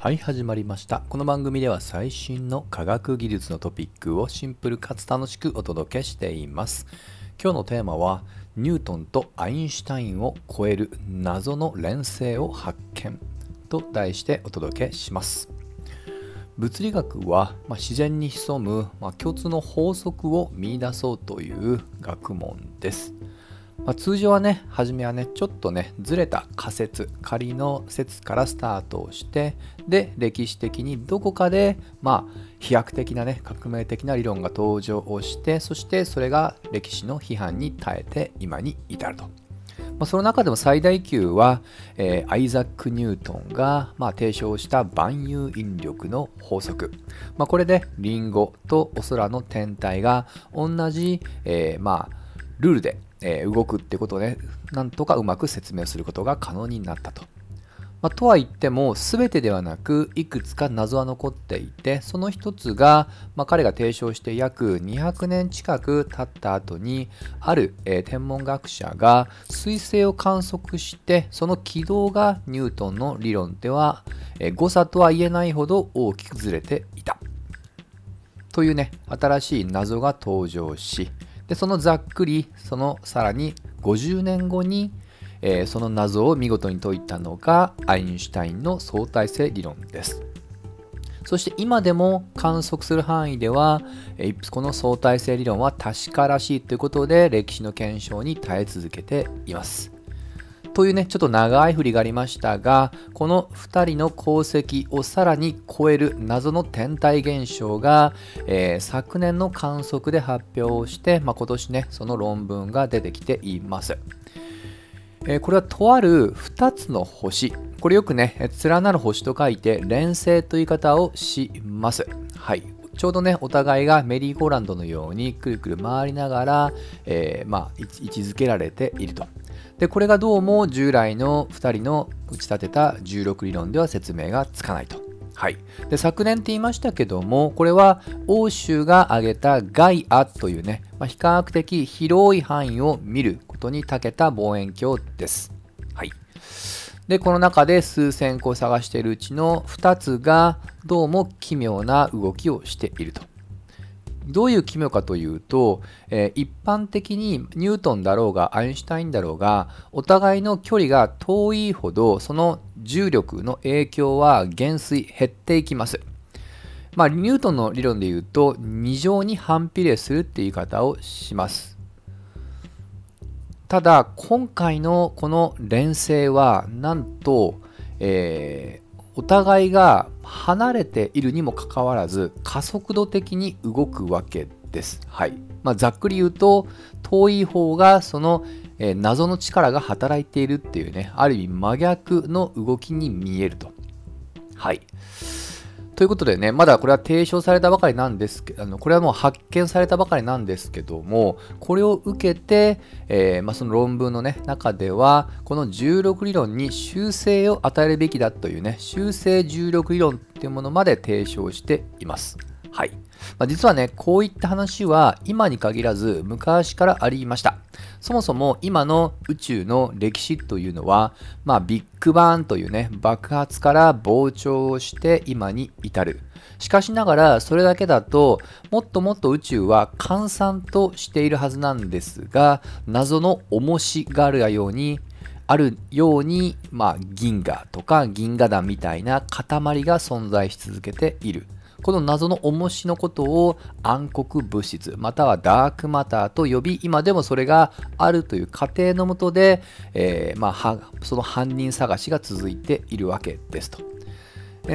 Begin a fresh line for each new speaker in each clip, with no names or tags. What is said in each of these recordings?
はい始まりました。この番組では最新の科学技術のトピックをシンプルかつ楽しくお届けしています。今日のテーマはニュートンとアインシュタインを超える謎の連星を発見。と題してお届けします。物理学は、まあ、自然に潜む、まあ、共通の法則を見出そうという学問です。まあ、通常はね、初めはね、ちょっとね、ずれた仮説、仮の説からスタートをして、で、歴史的にどこかで、まあ、飛躍的なね、革命的な理論が登場をして、そしてそれが歴史の批判に耐えて今に至ると。ま、その中でも最大級は、えー、アイザック・ニュートンが、まあ、提唱した万有引力の法則。まあ、これでリンゴとお空の天体が同じ、えー、まあ、ルールでえ、動くってことをね、なんとかうまく説明することが可能になったと。まあ、とは言っても、全てではなく、いくつか謎は残っていて、その一つが、まあ、彼が提唱して約200年近く経った後に、ある、えー、天文学者が彗星を観測して、その軌道がニュートンの理論では、えー、誤差とは言えないほど大きくずれていた。というね、新しい謎が登場し、でそのざっくりそのさらに50年後に、えー、その謎を見事に解いたのがアインシュタインの相対性理論です。そして今でも観測する範囲では、え、この相対性理論は確からしいということで歴史の検証に耐え続けています。というね、ちょっと長い振りがありましたが、この2人の功績をさらに超える謎の天体現象が、えー、昨年の観測で発表して、まあ、今年ね、その論文が出てきています。えー、これはとある2つの星、これよくね、連なる星と書いて連星という言い方をします。はい。ちょうどね、お互いがメリーゴーランドのようにくるくる回りながら、えー、まあ、位置づけられていると。でこれがどうも従来の2人の打ち立てた16理論では説明がつかないと。はい、で昨年って言いましたけどもこれは欧州が挙げたガイアというね、まあ、比較的広い範囲を見ることに長けた望遠鏡です。はい、でこの中で数千個探しているうちの2つがどうも奇妙な動きをしていると。どういう奇妙かというと、えー、一般的にニュートンだろうがアインシュタインだろうがお互いの距離が遠いほどその重力の影響は減衰減っていきます。まあ、ニュートンの理論で言うと2乗に反比例するっていう言い方をします。ただ今回のこの連星はなんと、えーお互いが離れているにもかかわらず加速度的に動くわけです。はいまあ、ざっくり言うと遠い方がその、えー、謎の力が働いているっていうねある意味真逆の動きに見えると。はい。ということでね、まだこれは提唱されたばかりなんですけど、あのこれはもう発見されたばかりなんですけども、これを受けて、えー、まあ、その論文の、ね、中では、この16理論に修正を与えるべきだというね、修正16理論っていうものまで提唱しています。はい。まあ、実はね、こういった話は今に限らず昔からありました。そもそも今の宇宙の歴史というのは、まあ、ビッグバーンというね、爆発から膨張をして今に至る。しかしながら、それだけだと、もっともっと宇宙は閑散としているはずなんですが、謎の重しがあるように、あるように、まあ、銀河とか銀河団みたいな塊が存在し続けている。この謎の重しのことを暗黒物質またはダークマターと呼び今でもそれがあるという過程のもとで、えー、まあ、その犯人探しが続いているわけですと。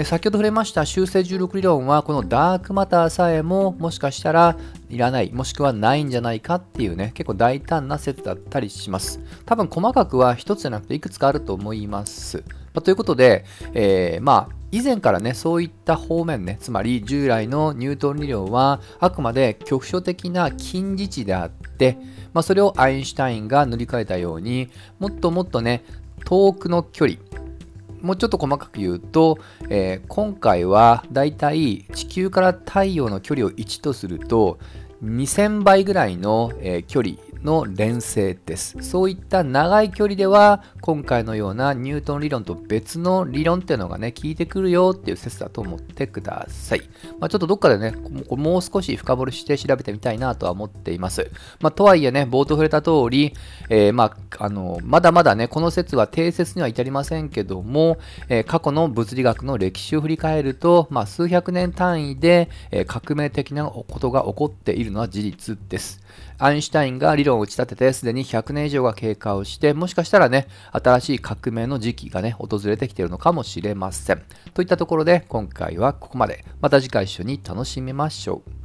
先ほど触れました修正16理論はこのダークマターさえももしかしたらいらないもしくはないんじゃないかっていうね結構大胆な説だったりします。多分細かくは1つじゃなくていくつかあると思います、まあ、ということで、えー、まあ以前からね、そういった方面ね、つまり従来のニュートン理論はあくまで局所的な近似値であって、まあ、それをアインシュタインが塗り替えたようにもっともっとね、遠くの距離、もうちょっと細かく言うと、えー、今回はだいたい地球から太陽の距離を1とすると2000倍ぐらいの、えー、距離の連星です。そういった長い距離では今回のようなニュートン理論と別の理論っていうのがね効いてくるよっていう説だと思ってください。まあ、ちょっとどっかでねもう少し深掘りして調べてみたいなとは思っています。まあ、とはいえね冒頭触れた通り、えー、まあ、あのまだまだねこの説は定説には至りませんけども、えー、過去の物理学の歴史を振り返ると、まあ、数百年単位で、えー、革命的なことが起こっているの事実です。アインシュタインが理論を打ち立ててすでに100年以上が経過をして、もしかしたらね、新しい革命の時期がね、訪れてきているのかもしれません。といったところで、今回はここまで。また次回一緒に楽しみましょう。